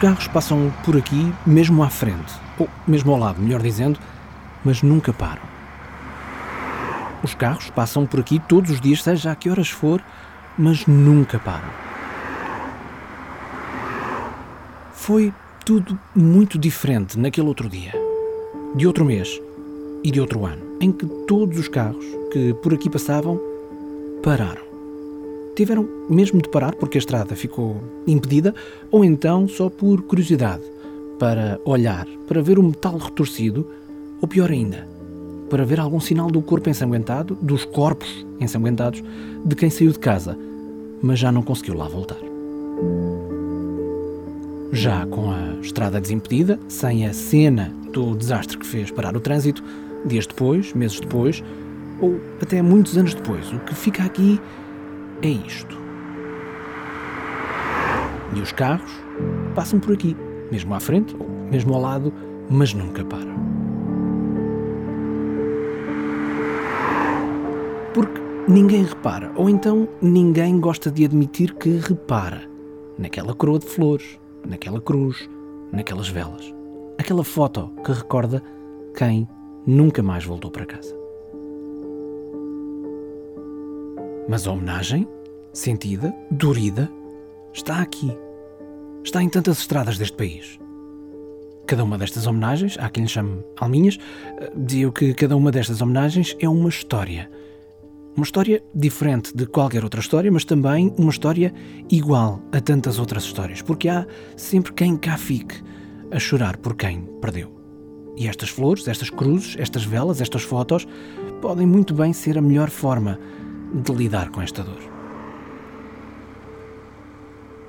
Os carros passam por aqui, mesmo à frente, ou mesmo ao lado, melhor dizendo, mas nunca param. Os carros passam por aqui todos os dias, seja a que horas for, mas nunca param. Foi tudo muito diferente naquele outro dia, de outro mês e de outro ano, em que todos os carros que por aqui passavam pararam. Tiveram mesmo de parar porque a estrada ficou impedida, ou então só por curiosidade, para olhar, para ver o metal retorcido, ou pior ainda, para ver algum sinal do corpo ensanguentado, dos corpos ensanguentados, de quem saiu de casa, mas já não conseguiu lá voltar. Já com a estrada desimpedida, sem a cena do desastre que fez parar o trânsito, dias depois, meses depois, ou até muitos anos depois, o que fica aqui é isto. E os carros passam por aqui, mesmo à frente ou mesmo ao lado, mas nunca param. Porque ninguém repara, ou então ninguém gosta de admitir que repara naquela coroa de flores, naquela cruz, naquelas velas. Aquela foto que recorda quem nunca mais voltou para casa. Mas a homenagem, sentida, dorida, está aqui. Está em tantas estradas deste país. Cada uma destas homenagens, há quem lhe chame alminhas, eh, dizia que cada uma destas homenagens é uma história uma história diferente de qualquer outra história, mas também uma história igual a tantas outras histórias, porque há sempre quem cá fique a chorar por quem perdeu. E estas flores, estas cruzes, estas velas, estas fotos podem muito bem ser a melhor forma de lidar com esta dor.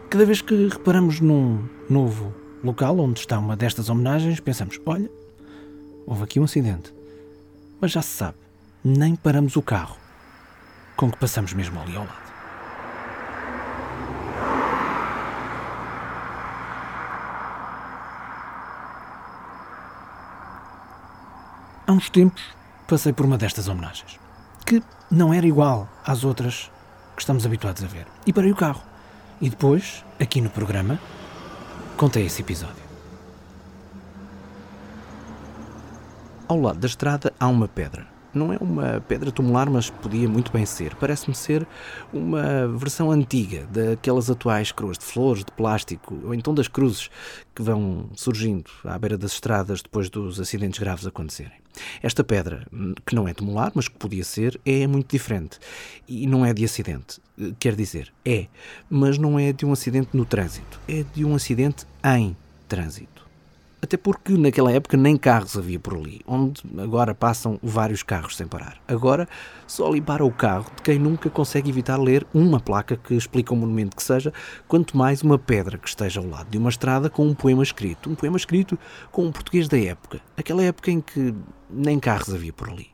Cada vez que reparamos num novo local onde está uma destas homenagens, pensamos: olha, houve aqui um acidente. Mas já se sabe, nem paramos o carro com que passamos mesmo ali ao lado. Há uns tempos passei por uma destas homenagens, que não era igual às outras que estamos habituados a ver. E parei o carro. E depois, aqui no programa, contei esse episódio. Ao lado da estrada há uma pedra não é uma pedra tumular, mas podia muito bem ser. Parece-me ser uma versão antiga daquelas atuais coroas de flores, de plástico, ou então das cruzes que vão surgindo à beira das estradas depois dos acidentes graves acontecerem. Esta pedra, que não é tumular, mas que podia ser, é muito diferente. E não é de acidente. Quer dizer, é, mas não é de um acidente no trânsito, é de um acidente em trânsito. Até porque naquela época nem carros havia por ali, onde agora passam vários carros sem parar. Agora só ali para o carro de quem nunca consegue evitar ler uma placa que explica o monumento que seja, quanto mais uma pedra que esteja ao lado de uma estrada com um poema escrito. Um poema escrito com um português da época, aquela época em que nem carros havia por ali.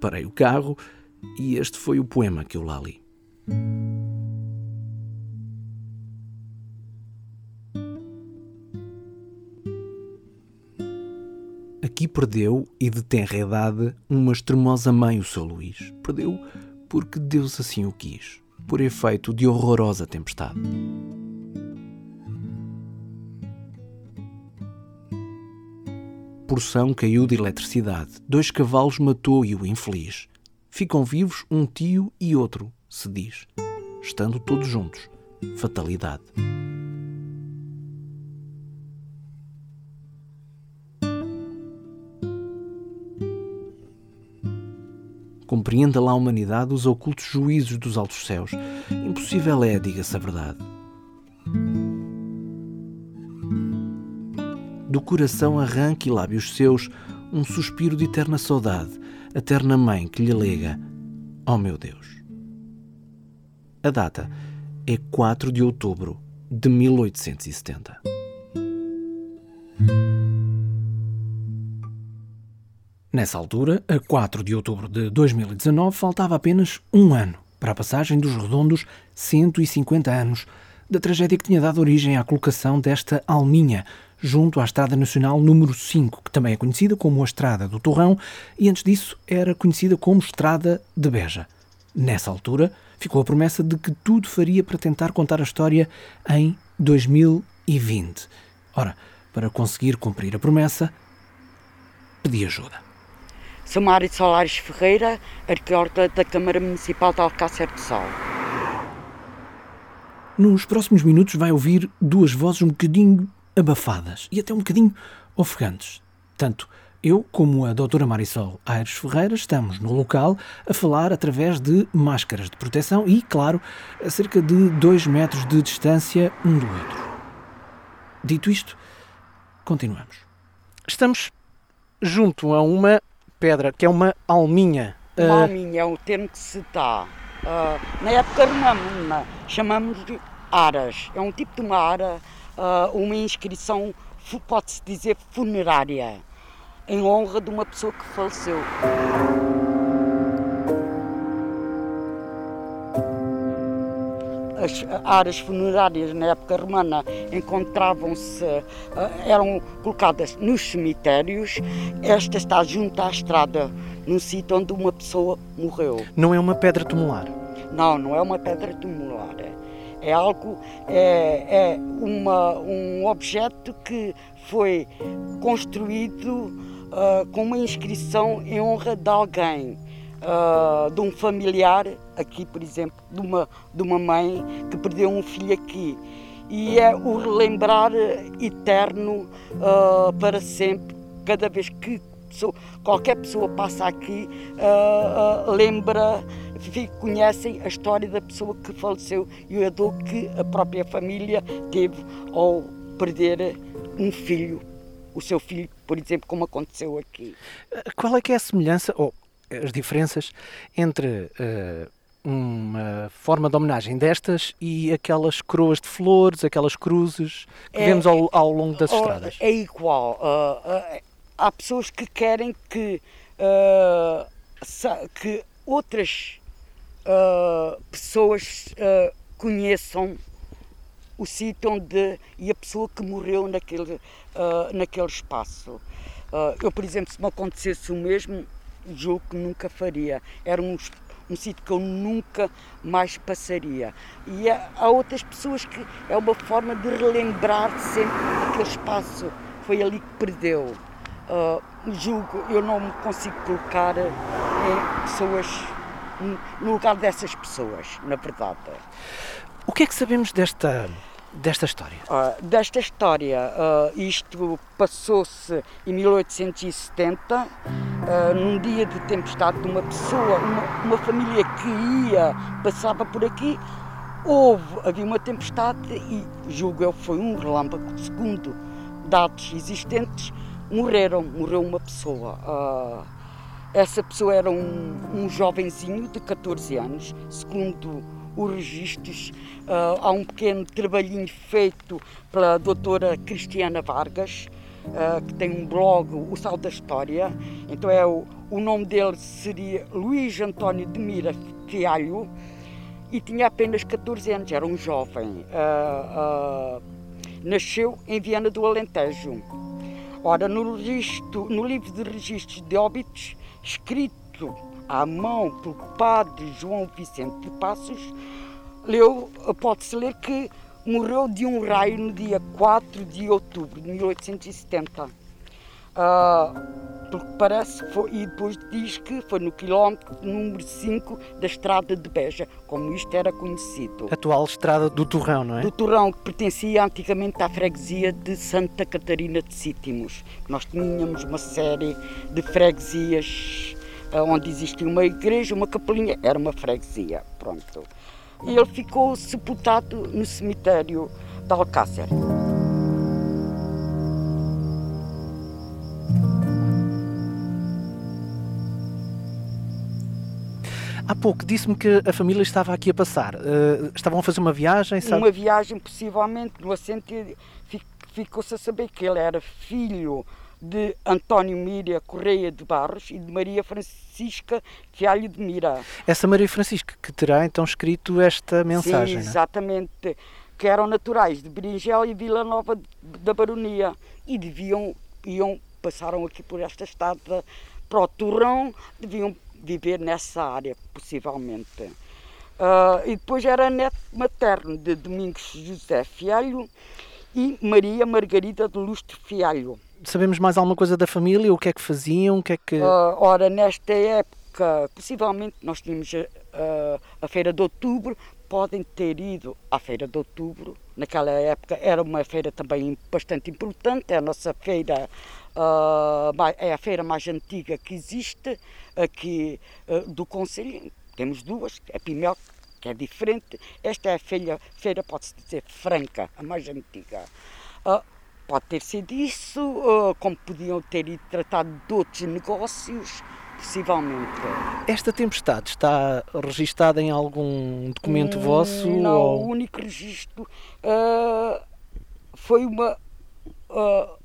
Parei o carro e este foi o poema que eu lá li. Aqui perdeu, e de tenra idade, uma extremosa mãe o seu Luís. Perdeu porque Deus assim o quis, por efeito de horrorosa tempestade. Porção caiu de eletricidade, dois cavalos matou e o infeliz. Ficam vivos um tio e outro, se diz, estando todos juntos. Fatalidade. Compreenda lá a humanidade os ocultos juízos dos altos céus. Impossível é, diga-se a verdade. Do coração arranque e lábios seus um suspiro de eterna saudade, a terna mãe que lhe lega, oh meu Deus. A data é 4 de outubro de 1870. Nessa altura, a 4 de outubro de 2019, faltava apenas um ano para a passagem dos redondos 150 anos da tragédia que tinha dado origem à colocação desta alminha junto à Estrada Nacional número 5, que também é conhecida como a Estrada do Torrão e antes disso era conhecida como Estrada de Beja. Nessa altura, ficou a promessa de que tudo faria para tentar contar a história em 2020. Ora, para conseguir cumprir a promessa, pedi ajuda. Sou Mário Solares Ferreira, arqueóloga da Câmara Municipal de Alcácer de Sal. Nos próximos minutos vai ouvir duas vozes um bocadinho abafadas e até um bocadinho ofegantes. Tanto eu como a doutora Marisol Aires Ferreira estamos no local a falar através de máscaras de proteção e, claro, a cerca de dois metros de distância um do outro. Dito isto, continuamos. Estamos junto a uma pedra que é uma alminha. Uma uh... alminha é o termo que se dá. Uh, na época romana chamamos de aras. É um tipo de uma ara, uh, uma inscrição, pode-se dizer, funerária em honra de uma pessoa que faleceu. As áreas funerárias na época romana encontravam-se, eh, eram colocadas nos cemitérios. Esta está junto à estrada, num sítio onde uma pessoa morreu. Não é uma pedra tumular? Não, não é uma pedra tumular. É algo, é, é uma, um objeto que foi construído uh, com uma inscrição em honra de alguém, uh, de um familiar, aqui por exemplo, de uma, de uma mãe que perdeu um filho aqui. E é o relembrar eterno uh, para sempre, cada vez que pessoa, qualquer pessoa passa aqui, lembra, conhecem a história da pessoa que faleceu e a dor que a própria família teve ao perder um filho o seu filho, por exemplo, como aconteceu aqui. Qual é que é a semelhança, ou as diferenças, entre uh, uma forma de homenagem destas e aquelas coroas de flores, aquelas cruzes que é, vemos ao, ao, longo das estradas? É igual. Uh, uh, há pessoas que querem que, que outras pessoas conheçam o sítio onde e a pessoa que morreu naquele, naquele espaço. Eu, por exemplo, se me acontecesse o mesmo, julgo que nunca faria. Era um, um sítio que eu nunca mais passaria. E há, há outras pessoas que é uma forma de relembrar sempre aquele espaço. Foi ali que perdeu. Uh, julgo, eu não me consigo colocar em pessoas no lugar dessas pessoas, na verdade. O que é que sabemos desta desta história? Uh, desta história, uh, isto passou-se em 1870, uh, ah, num dia de tempestade de uma pessoa, uma, uma, família que ia, passava por aqui, houve, havia uma tempestade e, julgo eu, foi um relâmpago, segundo dados existentes, morreram, morreu uma pessoa. essa pessoa era um, um jovenzinho de 14 anos, segundo os registros. Uh, há um pequeno trabalhinho feito pela doutora Cristiana Vargas, uh, que tem um blog, O Sal da História. Então é o, o nome dele seria Luís António de Mira Fialho e tinha apenas 14 anos, era um jovem. Uh, nasceu em Viana do Alentejo. Ora, no, registro, no livro de registros de óbitos, escrito à mão pelo padre João Vicente de Passos, leu, pode-se ler que morreu de um raio no dia 4 de outubro de 1870. Uh, ah, porque parece foi, e depois diz que foi no quilómetro número 5 da estrada de Beja, como isto era conhecido. Atual estrada do Torrão, não é? Do Torrão, que pertencia antigamente à freguesia de Santa Catarina de Sítimos. Nós tínhamos uma série de freguesias onde existia uma igreja, uma capelinha, era uma freguesia, pronto. E ele ficou sepultado no cemitério de Alcácer. Há pouco disse-me que a família estava aqui a passar. Uh, estavam a fazer uma viagem? Sabe? Uma viagem, possivelmente, no assento ficou-se a saber que ele era filho de António Mira Correia de Barros e de Maria Francisca Fialho de Mira. Essa Maria Francisca que terá então escrito esta mensagem, Sim, é? exatamente. Né? Que eram naturais de Berinjel e Vila Nova da Baronia e deviam, iam, passaram aqui por esta estrada para o Torrão, deviam viver nessa área, possivelmente. Uh, e depois era neto materno de Domingos José Fialho e Maria Margarida de Lustre Fialho. Sabemos mais alguma coisa da família? O que é que faziam? O que é que... Uh, ora, nesta época, possivelmente, nós tínhamos uh, a Feira de Outubro, podem ter ido à Feira de Outubro. Naquela época era uma feira também bastante importante, é a nossa feira, uh, é a feira mais antiga que existe aqui do Conselho. Temos duas, a Pimel, que é diferente. Esta é a feira, feira pode-se dizer, franca, a mais antiga. Uh, pode ter sido isso, como podiam ter ido tratar de outros negócios, possivelmente. Esta tempestade está registada em algum documento hum, vosso? Não, ou... o único registro uh, foi uma,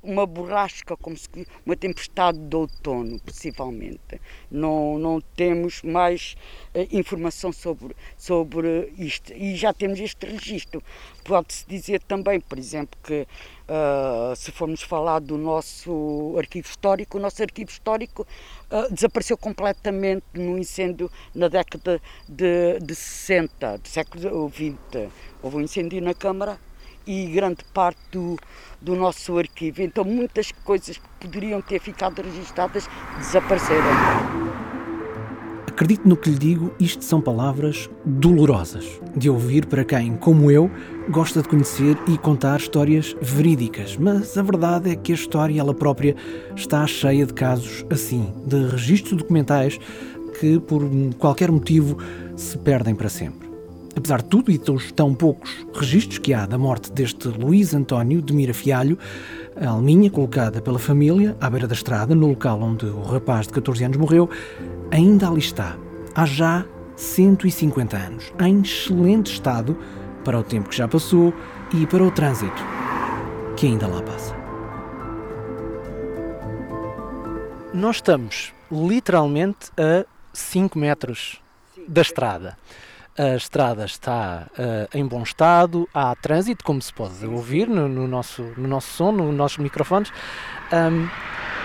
uma borrasca, como se uma tempestade de outono, possivelmente. Não, não temos mais uh, informação sobre, sobre isto. E já temos este registro. Pode-se dizer também, por exemplo, que Uh, se formos falar do nosso arquivo histórico, o nosso arquivo histórico uh, desapareceu completamente no incêndio na década de, de 60, do século XX. Houve um incêndio na Câmara e grande parte do, do nosso arquivo. Então, muitas coisas que poderiam ter ficado registadas desapareceram. Acredite no que lhe digo, isto são palavras dolorosas de ouvir para quem, como eu, gosta de conhecer e contar histórias verídicas. Mas a verdade é que a história, ela própria, está cheia de casos assim, de registros documentais que, por qualquer motivo, se perdem para sempre. Apesar de tudo e dos tão poucos registros que há da morte deste Luís António de Mirafialho, a alminha colocada pela família à beira da estrada, no local onde o rapaz de 14 anos morreu, ainda ali está, há já 150 anos, em excelente estado para o tempo que já passou e para o trânsito que ainda lá passa. Nós estamos literalmente a 5 metros da estrada. A estrada está uh, em bom estado, há trânsito, como se pode ouvir no, no nosso, no nosso som, nos nossos microfones, um,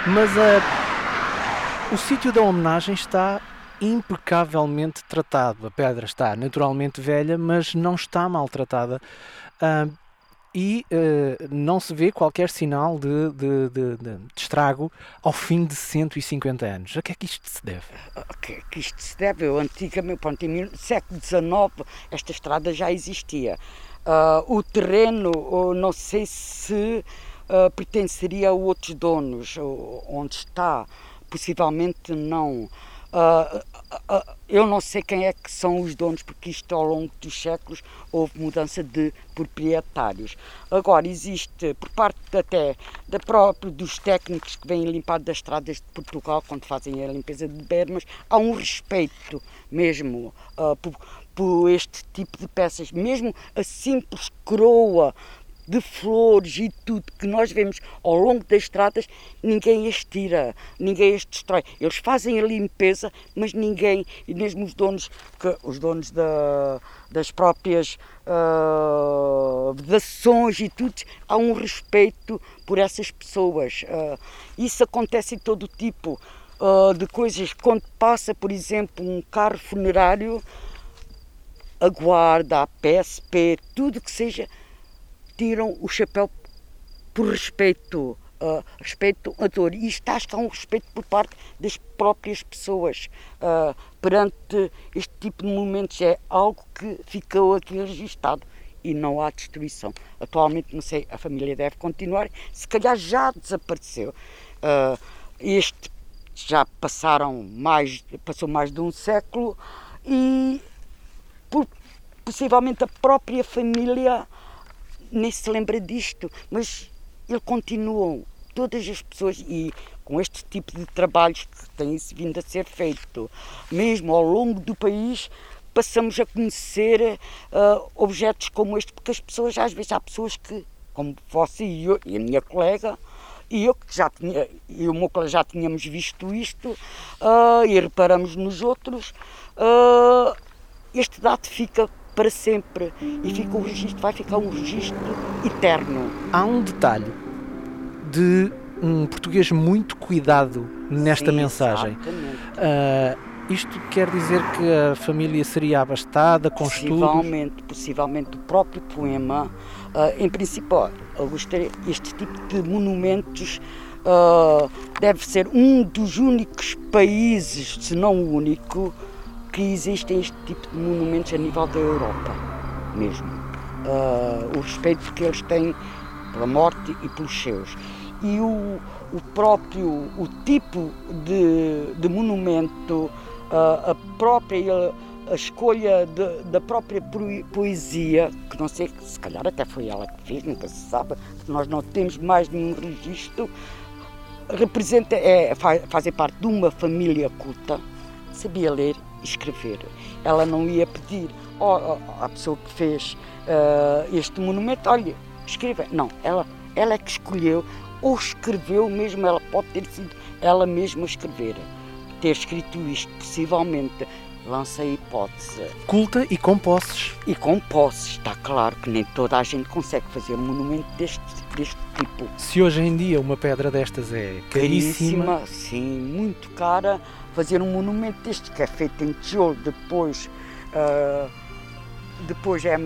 mas uh, o sítio da homenagem está impecavelmente tratado. A pedra está naturalmente velha, mas não está maltratada. Uh, e uh, não se vê qualquer sinal de, de, de, de, estrago ao fim de 150 anos. A que é que isto se deve? A que é que isto se deve? Eu, antigamente, pronto, em século XIX, esta estrada já existia. Uh, o terreno, não sei se uh, pertenceria a outros donos, onde está possivelmente não. Uh, uh, uh, eu não sei quem é que são os donos, porque isto ao longo dos séculos houve mudança de proprietários. Agora existe, por parte até da própria dos técnicos que vêm limpar das estradas de Portugal, quando fazem a limpeza de bermas, há um respeito mesmo por, por este tipo de peças, mesmo a simples coroa de flores e tudo que nós vemos ao longo das estradas, ninguém as tira, ninguém as destrói. Eles fazem a limpeza, mas ninguém, e mesmo os donos, que, os donos da, das próprias uh, vedações e tudo, há um respeito por essas pessoas. Uh, isso acontece em todo tipo uh, de coisas. Quando passa, por exemplo, um carro funerário, a guarda, a PSP, tudo que seja tiram o chapéu por respeito, uh, respeito a dor. E que há um respeito por parte das próprias pessoas uh, perante este tipo de momentos. É algo que ficou aqui registado e não há destruição. Atualmente, não sei, a família deve continuar, se calhar já desapareceu. Uh, este já passaram mais, passou mais de um século e por, possivelmente a própria família nem se lembra disto, mas ele continua, todas as pessoas, e com este tipo de trabalhos que têm vindo a ser feito, mesmo ao longo do país, passamos a conhecer uh, objetos como este, porque as pessoas, às vezes, há pessoas que, como você e, eu, e a minha colega, e eu que já tinha, e o meu colega já tínhamos visto isto, uh, e reparamos nos outros, uh, este dado fica para sempre e fica o registro, vai ficar um registro eterno. Há um detalhe de um português muito cuidado nesta Sim, mensagem. Uh, Isto quer dizer que a família seria abastada com possivelmente, estudos? Possivelmente, o próprio poema, uh, em princípio, este tipo de monumentos uh, deve ser um dos únicos países, se não o único, que existem este tipo de monumentos a nível da Europa, mesmo. Uh, o respeito que eles têm pela morte e pelos seus. E o, o próprio, o tipo de, de monumento, uh, a própria a escolha de, da própria poesia, que não sei, se calhar até foi ela que fez, nunca se sabe, nós não temos mais nenhum registro, representa, é, faz, fazem parte de uma família culta, sabia ler escrever. Ela não ia pedir oh, oh, à pessoa que fez uh, este monumento, olha, escreva. Não, ela, ela é que escolheu, ou escreveu mesmo, ela pode ter sido ela mesma a escrever. Ter escrito isto, possivelmente, lança a hipótese. Culta e com posses. E com posses, está claro que nem toda a gente consegue fazer um monumento deste, deste tipo. Se hoje em dia uma pedra destas é caríssima. caríssima sim, muito cara, fazer um monumento deste que é feito em tijolo, depois, uh, depois é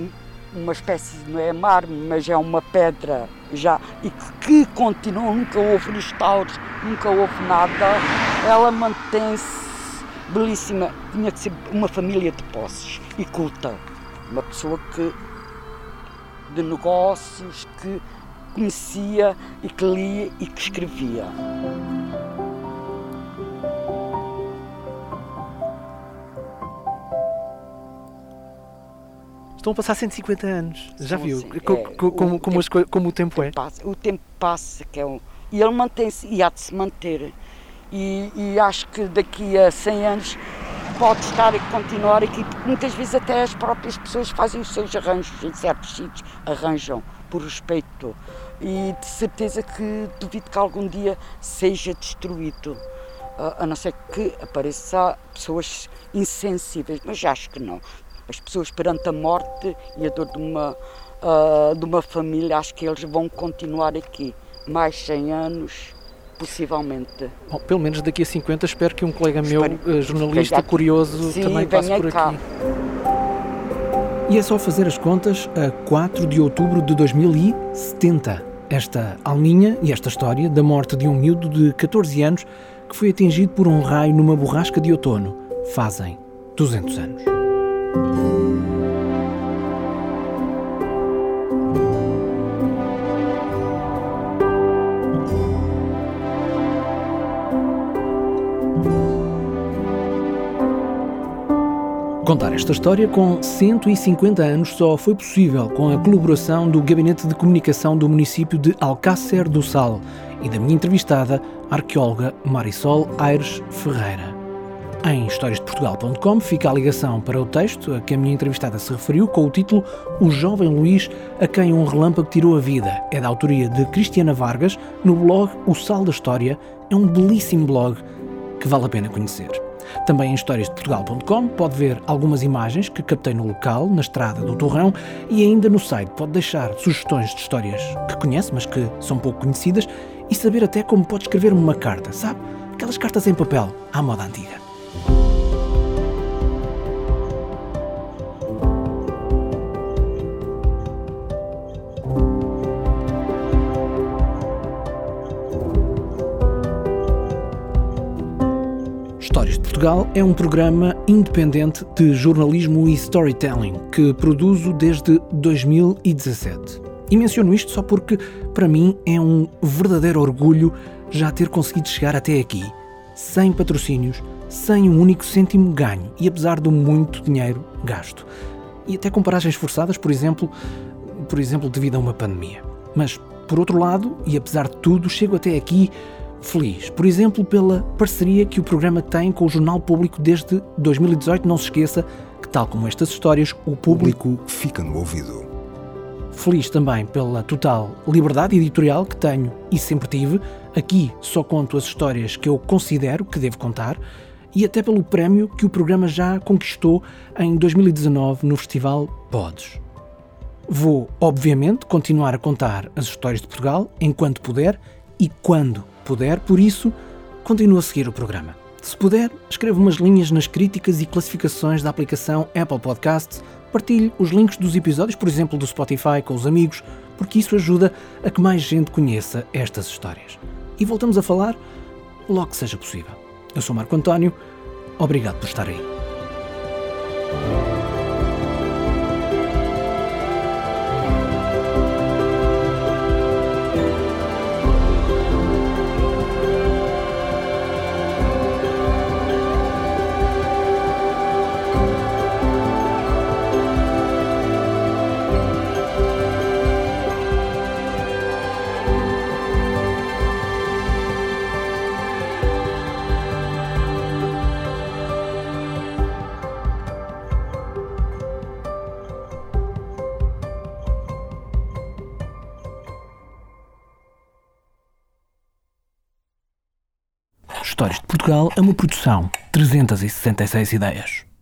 uma espécie, não é mármore, mas é uma pedra já, e que, que continua, nunca houve restauros, nunca houve nada, ela mantém-se belíssima, tinha que ser uma família de posses e culta. Uma pessoa que de negócios, que conhecia e que lia e que escrevia. Estão a passar 150 anos, já viu? Assim, como, é, como, o, como, tempo, como, o tempo é? Passa, o tempo passa, que é um, e ele mantém-se e há de se manter e, e, acho que daqui a 100 anos pode estar e continuar aqui, porque muitas vezes até as próprias pessoas fazem os seus arranjos em certos sítios, arranjam por respeito e de certeza que duvido que algum dia seja destruído, a não ser que apareça pessoas insensíveis, mas acho que não. As pessoas perante a morte e a dor de uma, uh, de uma família, acho que eles vão continuar aqui mais 100 anos possivelmente. Bom, pelo menos daqui a 50 espero que um colega meu, espero, jornalista curioso, Sim, também passe por cá. aqui. E é só fazer as contas a 4 de outubro de 2070. Esta alminha e esta história da morte de um miúdo de 14 anos que foi atingido por um raio numa borrasca de outono fazem 200 anos. Contar esta história com 150 anos só foi possível com a colaboração do Gabinete de Comunicação do município de Alcácer do Sal e da minha entrevistada, a arqueóloga Marisol Aires Ferreira. Em historiasdeportugal.com fica a ligação para o texto a que a minha entrevistada se referiu com o título O Jovem Luís a quem um relâmpago tirou a vida. É da autoria de Cristiana Vargas no blog O Sal da História. É um belíssimo blog que vale a pena conhecer. Também em historiasdeportugal.com pode ver algumas imagens que captei no local, na estrada do Torrão, e ainda no site pode deixar sugestões de histórias que conhece, mas que são pouco conhecidas, e saber até como pode escrever uma carta, sabe? Aquelas cartas em papel, à moda antiga. Portugal é um programa independente de jornalismo e storytelling que produzo desde 2017. E menciono isto só porque, para mim, é um verdadeiro orgulho já ter conseguido chegar até aqui, sem patrocínios, sem um único cêntimo ganho e apesar do muito dinheiro gasto. E até com paragens forçadas, por exemplo, por exemplo, devido a uma pandemia. Mas, por outro lado, e apesar de tudo, chego até aqui feliz, por exemplo, pela parceria que o programa tem com o Jornal Público desde 2018. Não se esqueça que, tal como estas histórias, o público fica no ouvido. Feliz também pela total liberdade editorial que tenho e sempre tive. Aqui só conto as histórias que eu considero que devo contar e até pelo prémio que o programa já conquistou em 2019 no Festival Podes. Vou, obviamente, continuar a contar as histórias de Portugal enquanto puder e quando puder, por isso, continue a seguir o programa. Se puder, escreva umas linhas nas críticas e classificações da aplicação Apple Podcasts, partilhe os links dos episódios, por exemplo, do Spotify, com os amigos, porque isso ajuda a que mais gente conheça estas histórias. E voltamos a falar logo que seja possível. Eu sou Marco António, obrigado por estar aí. Portugal é uma produção 366 ideias.